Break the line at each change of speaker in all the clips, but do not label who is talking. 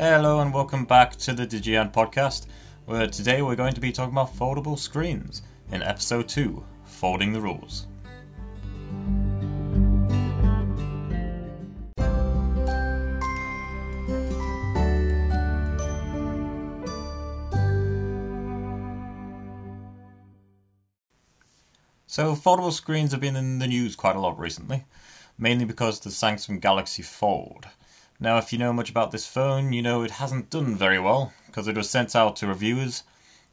Hello and welcome back to the Digian podcast, where today we're going to be talking about foldable screens in episode 2 Folding the Rules. So, foldable screens have been in the news quite a lot recently, mainly because the Samsung Galaxy Fold. Now, if you know much about this phone, you know it hasn't done very well, because it was sent out to reviewers,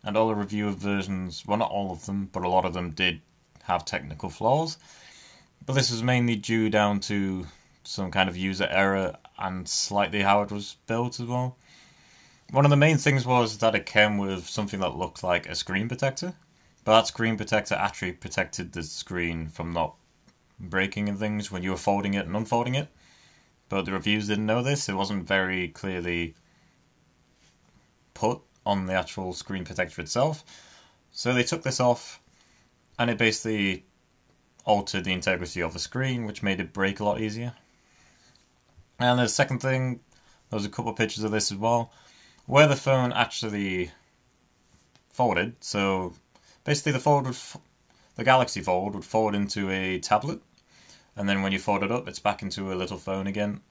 and all the reviewer versions, well, not all of them, but a lot of them did have technical flaws. But this was mainly due down to some kind of user error and slightly how it was built as well. One of the main things was that it came with something that looked like a screen protector, but that screen protector actually protected the screen from not breaking and things when you were folding it and unfolding it. But the reviews didn't know this. It wasn't very clearly put on the actual screen protector itself. So they took this off and it basically altered the integrity of the screen, which made it break a lot easier. And the second thing, there was a couple of pictures of this as well, where the phone actually folded. So basically the fold would the Galaxy Fold would fold into a tablet, and then when you fold it up, it's back into a little phone again,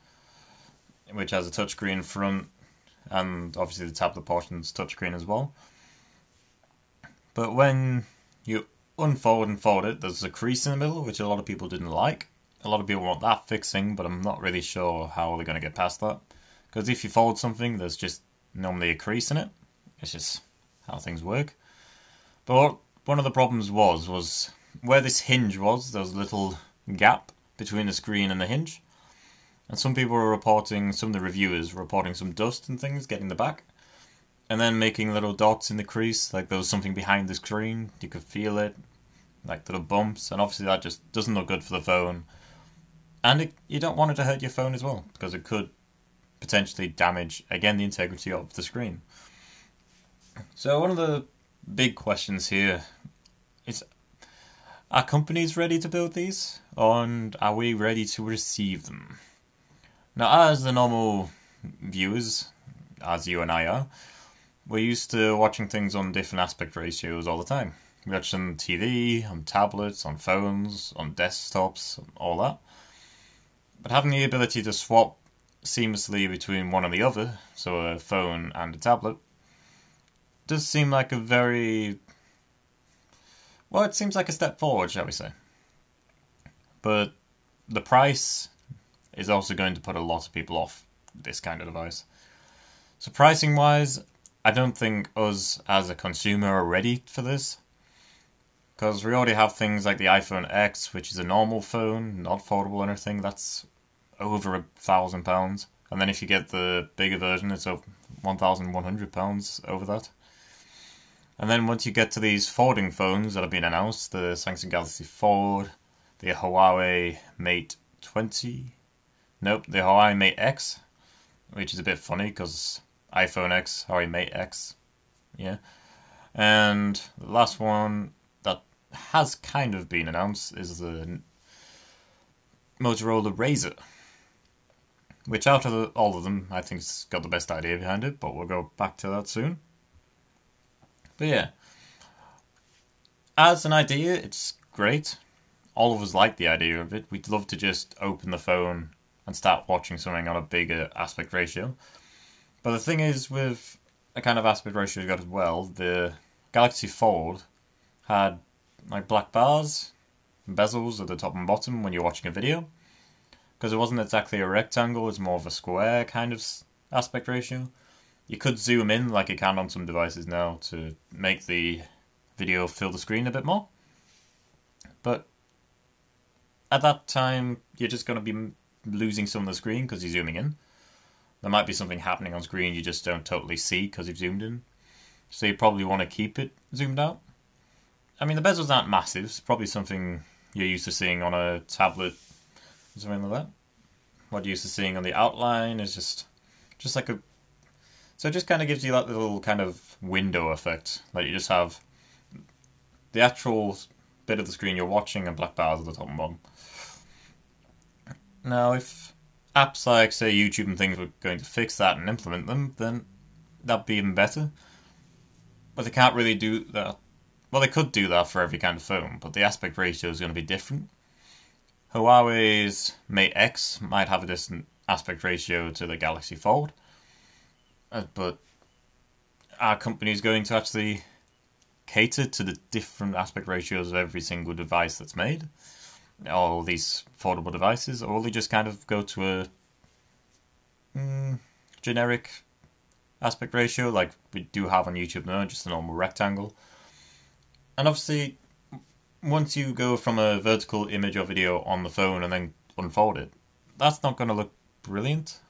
which has a touchscreen front, and obviously the tablet portion's touchscreen as well. But when you unfold and fold it, there's a crease in the middle, which a lot of people didn't like. A lot of people want that fixing, but I'm not really sure how they're going to get past that. Because if you fold something, there's just normally a crease in it. It's just how things work. But one of the problems was was where this hinge was. There was a little gap between the screen and the hinge, and some people were reporting. Some of the reviewers reporting some dust and things getting the back, and then making little dots in the crease, like there was something behind the screen. You could feel it, like little bumps, and obviously that just doesn't look good for the phone. And it, you don't want it to hurt your phone as well because it could potentially damage again the integrity of the screen. So one of the big questions here is are companies ready to build these? And are we ready to receive them? Now as the normal viewers as you and i are we're used to watching things on different aspect ratios all the time. We watch them on tv on tablets on phones on desktops all that. But having the ability to swap seamlessly between one and the other so a phone and a tablet does seem like a very well, it seems like a step forward, shall we say. But the price is also going to put a lot of people off this kind of device. So pricing wise, I don't think us as a consumer are ready for this. Because we already have things like the iPhone X, which is a normal phone, not foldable or anything, that's over a thousand pounds. And then if you get the bigger version, it's over one thousand one hundred pounds over that. And then once you get to these folding phones that have been announced, the Samsung Galaxy Fold, the Huawei Mate 20, nope, the Huawei Mate X, which is a bit funny because iPhone X, Huawei Mate X, yeah. And the last one that has kind of been announced is the Motorola Razr, which out of all of them, I think has got the best idea behind it, but we'll go back to that soon. But yeah, as an idea, it's great. All of us like the idea of it. We'd love to just open the phone and start watching something on a bigger aspect ratio. But the thing is, with a kind of aspect ratio you got as well, the Galaxy Fold had like black bars, bezels at the top and bottom when you're watching a video. Because it wasn't exactly a rectangle, it's more of a square kind of aspect ratio. You could zoom in like you can on some devices now to make the video fill the screen a bit more. But at that time, you're just going to be losing some of the screen because you're zooming in. There might be something happening on screen you just don't totally see because you've zoomed in. So you probably want to keep it zoomed out. I mean, the bezels aren't massive. It's probably something you're used to seeing on a tablet, something like that. What you're used to seeing on the outline is just, just like a so it just kind of gives you that little kind of window effect. that you just have the actual bit of the screen you're watching and black bars at the top and bottom. Now, if apps like, say, YouTube and things were going to fix that and implement them, then that'd be even better. But they can't really do that. Well, they could do that for every kind of phone, but the aspect ratio is going to be different. Huawei's Mate X might have a different aspect ratio to the Galaxy Fold, but our company is going to actually cater to the different aspect ratios of every single device that's made, all these foldable devices, or they just kind of go to a mm, generic aspect ratio like we do have on YouTube now, just a normal rectangle? And obviously, once you go from a vertical image or video on the phone and then unfold it, that's not going to look brilliant.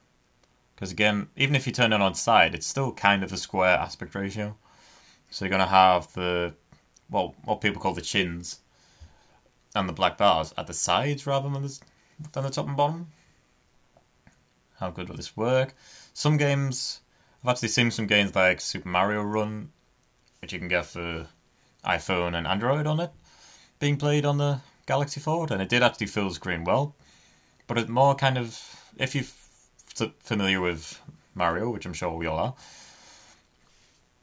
Because again, even if you turn it on side, it's still kind of a square aspect ratio. So you're going to have the, well, what people call the chins and the black bars at the sides rather than the, than the top and bottom. How good will this work? Some games, I've actually seen some games like Super Mario Run, which you can get for iPhone and Android on it, being played on the Galaxy Fold, and it did actually fill the screen well. But it more kind of, if you're familiar with Mario, which I'm sure we all are,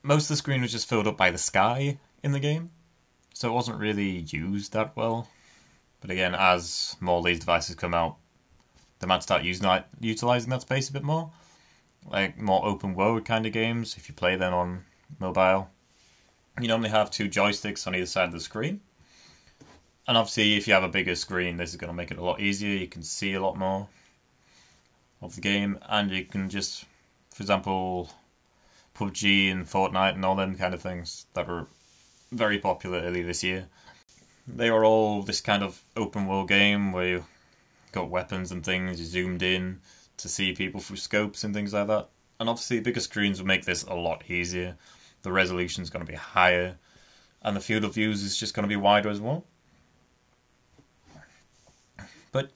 most of the screen was just filled up by the sky in the game, so it wasn't really used that well. But again, as more of these devices come out, they might start using that, utilizing that space a bit more. Like more open world kind of games, if you play them on mobile, you normally have two joysticks on either side of the screen. And obviously, if you have a bigger screen, this is going to make it a lot easier. You can see a lot more of the game, and you can just, for example, PUBG and Fortnite and all them kind of things that were very popular early this year. They were all this kind of open world game where you got weapons and things, you zoomed in to see people through scopes and things like that. And obviously, bigger screens will make this a lot easier. The resolution is going to be higher, and the field of views is just going to be wider as well. But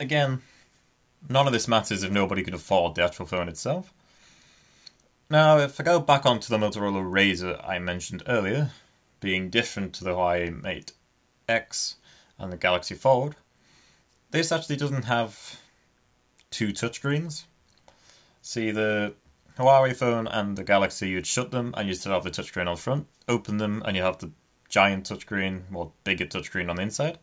again, none of this matters if nobody can afford the actual phone itself. Now, if I go back onto the Motorola Razr I mentioned earlier, being different to the Huawei Mate X and the Galaxy Fold, this actually doesn't have two touchscreens. See, the Huawei phone and the Galaxy, you'd shut them and you still have the touchscreen on front, open them and you have the giant touchscreen, or bigger touchscreen on the inside.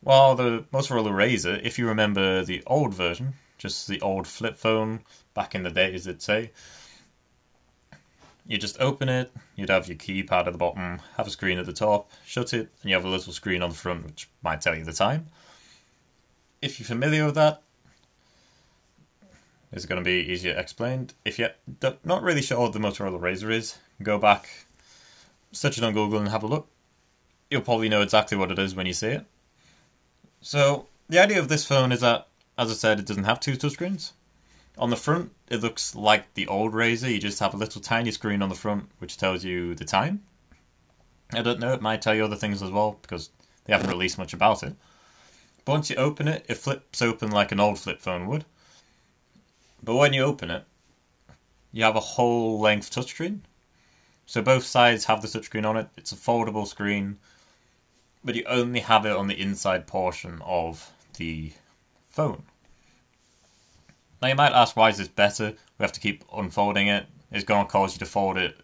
While the Motorola Razr, if you remember the old version, just the old flip phone back in the days, I'd say, you just open it, you'd have your keypad at the bottom, have a screen at the top, shut it, and you have a little screen on the front which might tell you the time. If you're familiar with that, it's going to be easier explained. If you're not really sure what the Motorola Razr is, go back, search it on Google and have a look. You'll probably know exactly what it is when you see it. So, the idea of this phone is that, as I said, it doesn't have two touchscreens. On the front, it looks like the old Razr. You just have a little tiny screen on the front which tells you the time. I don't know, it might tell you other things as well because they haven't released much about it. But once you open it, it flips open like an old flip phone would. But when you open it, you have a whole length touchscreen. So both sides have the touchscreen on it. It's a foldable screen, but you only have it on the inside portion of the phone. Now you might ask why is this better? We have to keep unfolding it. It's going to cause you to fold it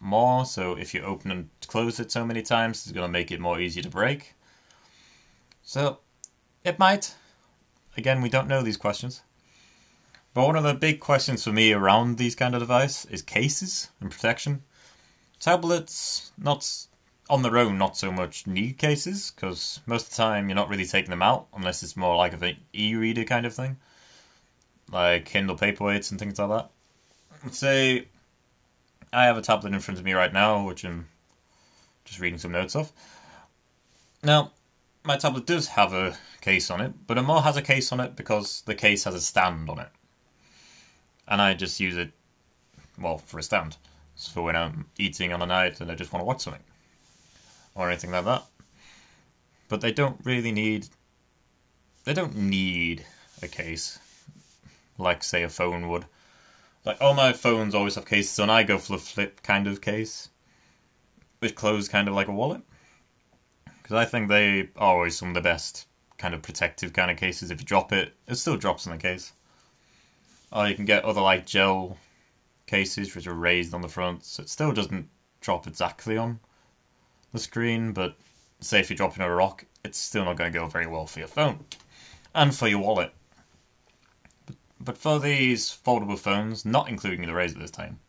more, so if you open and close it so many times, it's going to make it more easy to break. So, it might. Again, we don't know these questions. But one of the big questions for me around these kind of device is cases and protection. Tablets, not on their own, not so much need cases, because most of the time you're not really taking them out, unless it's more like an e-reader kind of thing like Kindle Paperwhites and things like that. Say I have a tablet in front of me right now, which I'm just reading some notes of. Now, my tablet does have a case on it, but it more has a case on it because the case has a stand on it. And I just use it, well, for a stand. So for when I'm eating on a night and I just want to watch something. Or anything like that. But they don't really need... They don't need a case like say a phone would. Like all my phones always have cases, and I go for the flip kind of case, which close kind of like a wallet, because I think they are always some of the best kind of protective kind of cases. If you drop it, it still drops in the case. Or you can get other like gel cases which are raised on the front, so it still doesn't drop exactly on the screen, but say if you're dropping a rock, it's still not going to go very well for your phone and for your wallet. But, but for these foldable phones, not including the Razr this time,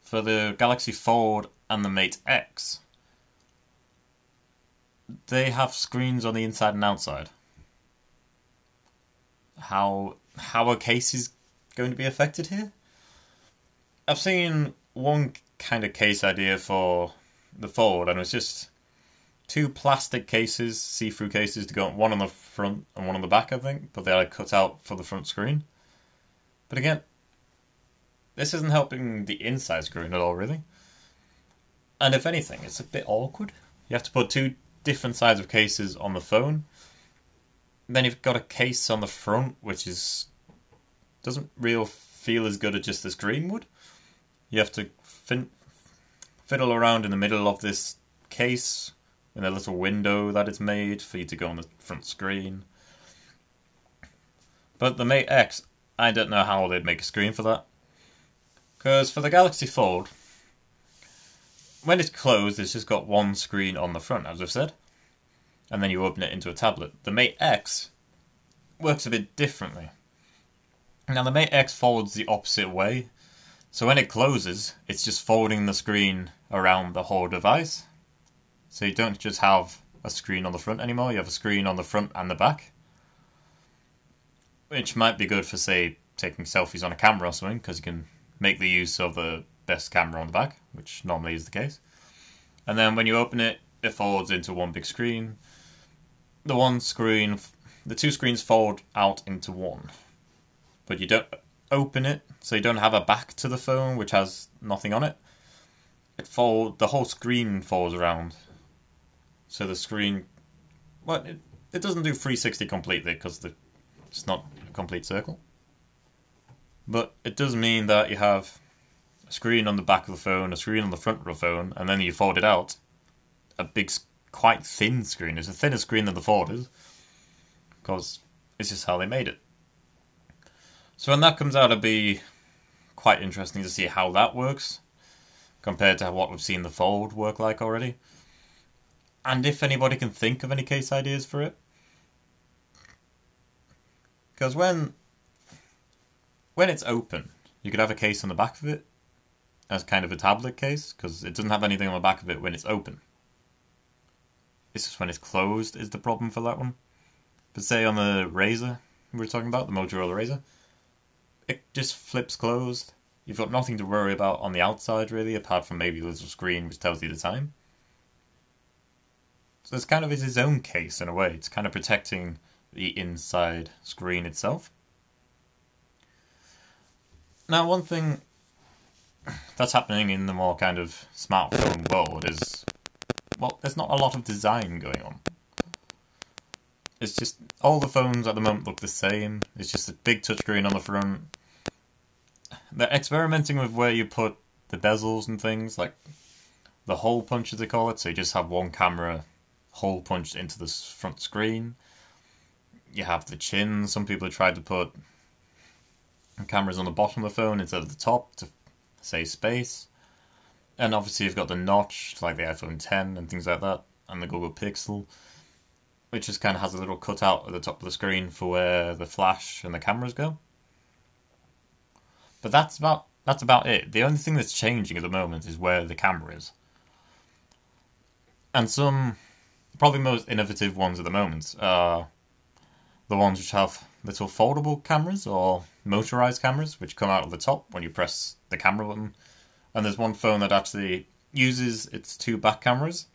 for the Galaxy Fold and the Mate X, they have screens on the inside and outside. How how are cases going to be affected here? I've seen one kind of case idea for the Fold, and it's just two plastic cases, see-through cases to go on, one on the front and one on the back, I think, but they are cut out for the front screen. But again, this isn't helping the inside screen at all, really. And if anything, it's a bit awkward. You have to put two different sides of cases on the phone. Then you've got a case on the front, which is doesn't real feel as good as just the screen would. You have to fin- fiddle around in the middle of this case in a little window that it's made for you to go on the front screen. But the Mate X, I don't know how they'd make a screen for that. Because for the Galaxy Fold, when it's closed, it's just got one screen on the front, as I've said. And then you open it into a tablet. The Mate X works a bit differently. Now, the Mate X folds the opposite way. So when it closes, it's just folding the screen around the whole device. So you don't just have a screen on the front anymore, you have a screen on the front and the back. Which might be good for, say, taking selfies on a camera or something, because you can make the use of the best camera on the back, which normally is the case. And then when you open it, it folds into one big screen. The one screen, the two screens fold out into one. But you don't open it, so you don't have a back to the phone which has nothing on it. It fold the whole screen folds around. So the screen, well, it, it doesn't do 360 completely because the it's not a complete circle. But it does mean that you have a screen on the back of the phone, a screen on the front of the phone, and then you fold it out. A big, quite thin screen. It's a thinner screen than the Fold is. Because it's just how they made it. So when that comes out, it'll be quite interesting to see how that works compared to what we've seen the Fold work like already. And if anybody can think of any case ideas for it. Because when when it's open, you could have a case on the back of it as kind of a tablet case because it doesn't have anything on the back of it when it's open. It's just when it's closed is the problem for that one. But say on the Razr we were talking about, the Motorola Razr, it just flips closed. You've got nothing to worry about on the outside really, apart from maybe a little screen which tells you the time. So it's kind of is its own case in a way. It's kind of protecting the inside screen itself. Now, one thing that's happening in the more kind of smartphone world is, well, there's not a lot of design going on. It's just all the phones at the moment look the same. It's just a big touchscreen on the front. They're experimenting with where you put the bezels and things, like the hole punch as they call it. So you just have one camera hole punched into the front screen. You have the chin. Some people have tried to put cameras on the bottom of the phone instead of the top to save space. And obviously, you've got the notch, like the iPhone 10 and things like that, and the Google Pixel, which just kind of has a little cutout at the top of the screen for where the flash and the cameras go. But that's about that's about it. The only thing that's changing at the moment is where the camera is. And some probably most innovative ones at the moment are the ones which have little foldable cameras or motorized cameras which come out of the top when you press the camera button. And there's one phone that actually uses its two back cameras.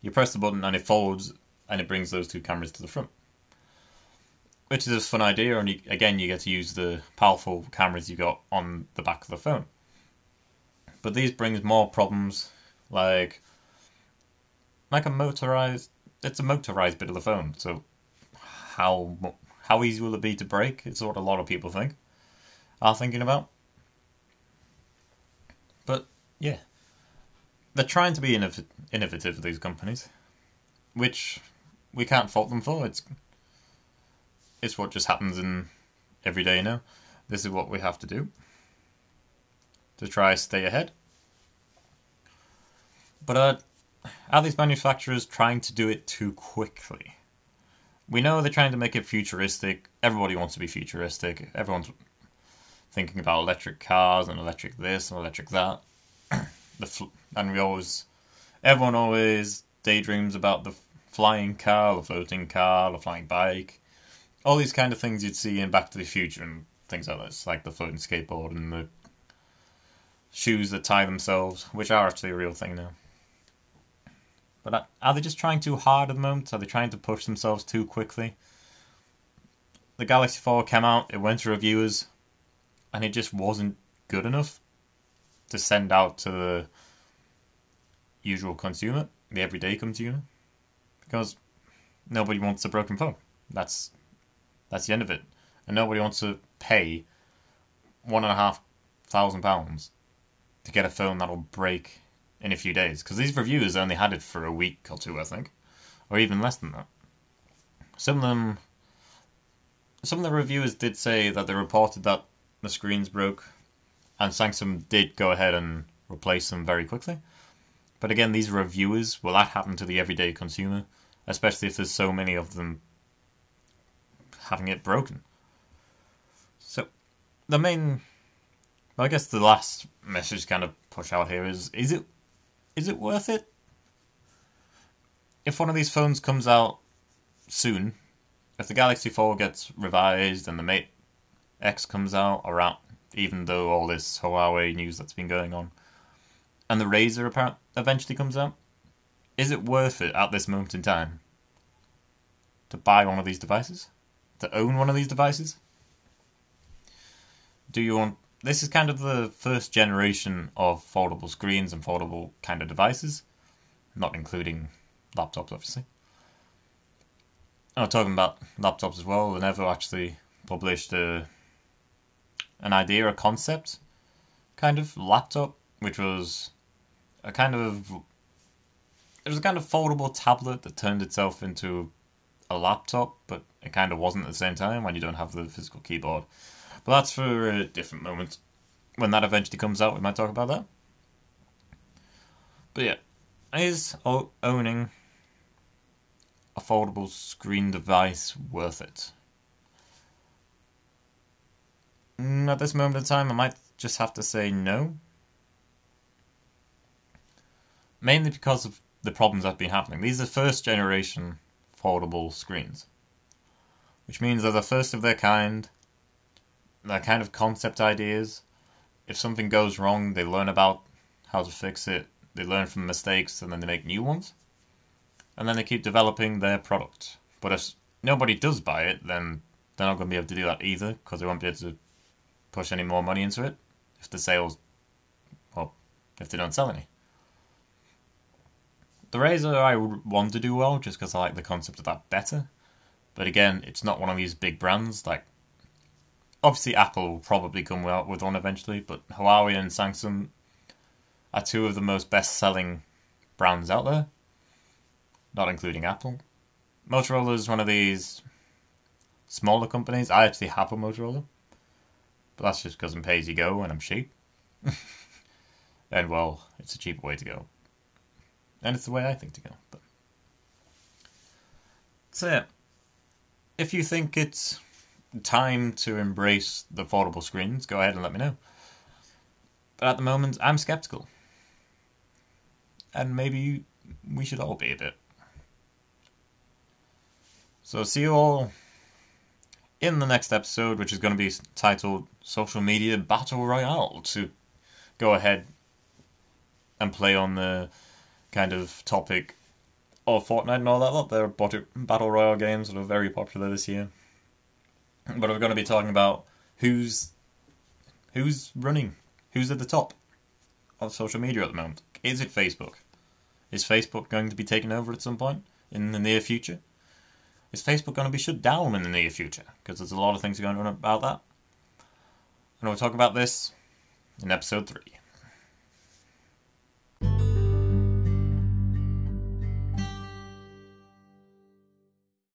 You press the button and it folds and it brings those two cameras to the front. Which is a fun idea, and again, you get to use the powerful cameras you got on the back of the phone. But these brings more problems, like like a motorized. It's a motorized bit of the phone, so how how easy will it be to break? It's what a lot of people think are thinking about. But yeah, they're trying to be innov- innovative. These companies, which we can't fault them for. It's it's what just happens in every day now. This is what we have to do to try stay ahead. But uh, are these manufacturers trying to do it too quickly? We know they're trying to make it futuristic. Everybody wants to be futuristic. Everyone's thinking about electric cars and electric this and electric that. the fl- and we always, everyone always daydreams about the flying car, the floating car, the flying bike, all these kind of things you'd see in Back to the Future and things like this, like the floating skateboard and the shoes that tie themselves, which are actually a real thing now. But are they just trying too hard at the moment? Are they trying to push themselves too quickly? The Galaxy Fold came out, it went to reviewers, and it just wasn't good enough to send out to the usual consumer, the everyday consumer, because nobody wants a broken phone. That's that's the end of it, and nobody wants to pay one and a half thousand pounds to get a phone that'll break in a few days. Because these reviewers only had it for a week or two, I think, or even less than that. Some of them, some of the reviewers did say that they reported that the screens broke, and Samsung did go ahead and replace them very quickly. But again, these reviewers will that happen to the everyday consumer, especially if there's so many of them having it broken. So, the main I guess the last message kind of push out here is is it is it worth it? If one of these phones comes out soon, if the Galaxy Fold gets revised and the Mate X comes out around even though all this Huawei news that's been going on and the Razr apparent eventually comes out, is it worth it at this moment in time to buy one of these devices? To own one of these devices? Do you want this is kind of the first generation of foldable screens and foldable kind of devices, not including laptops, obviously. I'm talking about laptops as well. Lenovo actually published a, an idea, a concept, kind of laptop, which was a kind of it was a kind of foldable tablet that turned itself into a laptop, but it kind of wasn't at the same time when you don't have the physical keyboard. But that's for a different moment. When that eventually comes out, we might talk about that. But yeah, is owning a foldable screen device worth it? Mm, at this moment in time, I might just have to say no. Mainly because of the problems that have been happening. These are first generation foldable screens, which means they're the first of their kind their kind of concept ideas. If something goes wrong, they learn about how to fix it. They learn from mistakes, and then they make new ones. And then they keep developing their product. But if nobody does buy it, then they're not going to be able to do that either, because they won't be able to push any more money into it if the sales, well, if they don't sell any. The Razr I would want to do well, just because I like the concept of that better. But again, it's not one of these big brands like obviously Apple will probably come out with one eventually, but Huawei and Samsung are two of the most best-selling brands out there, not including Apple. Motorola is one of these smaller companies. I actually have a Motorola, but that's just because I'm pay as you go and I'm cheap. and well, it's a cheaper way to go, and it's the way I think to go. But so yeah, if you think it's time to embrace the foldable screens, go ahead and let me know. But at the moment, I'm skeptical. And maybe we should all be a bit. So, see you all in the next episode, which is going to be titled Social Media Battle Royale, to go ahead and play on the kind of topic of Fortnite and all that lot. There are battle royale games that are very popular this year but we're going to be talking about who's who's running, who's at the top of social media at the moment. Is it Facebook? Is Facebook going to be taken over at some point in the near future? Is Facebook going to be shut down in the near future? Because there's a lot of things going on about that. And we'll talk about this in episode 3.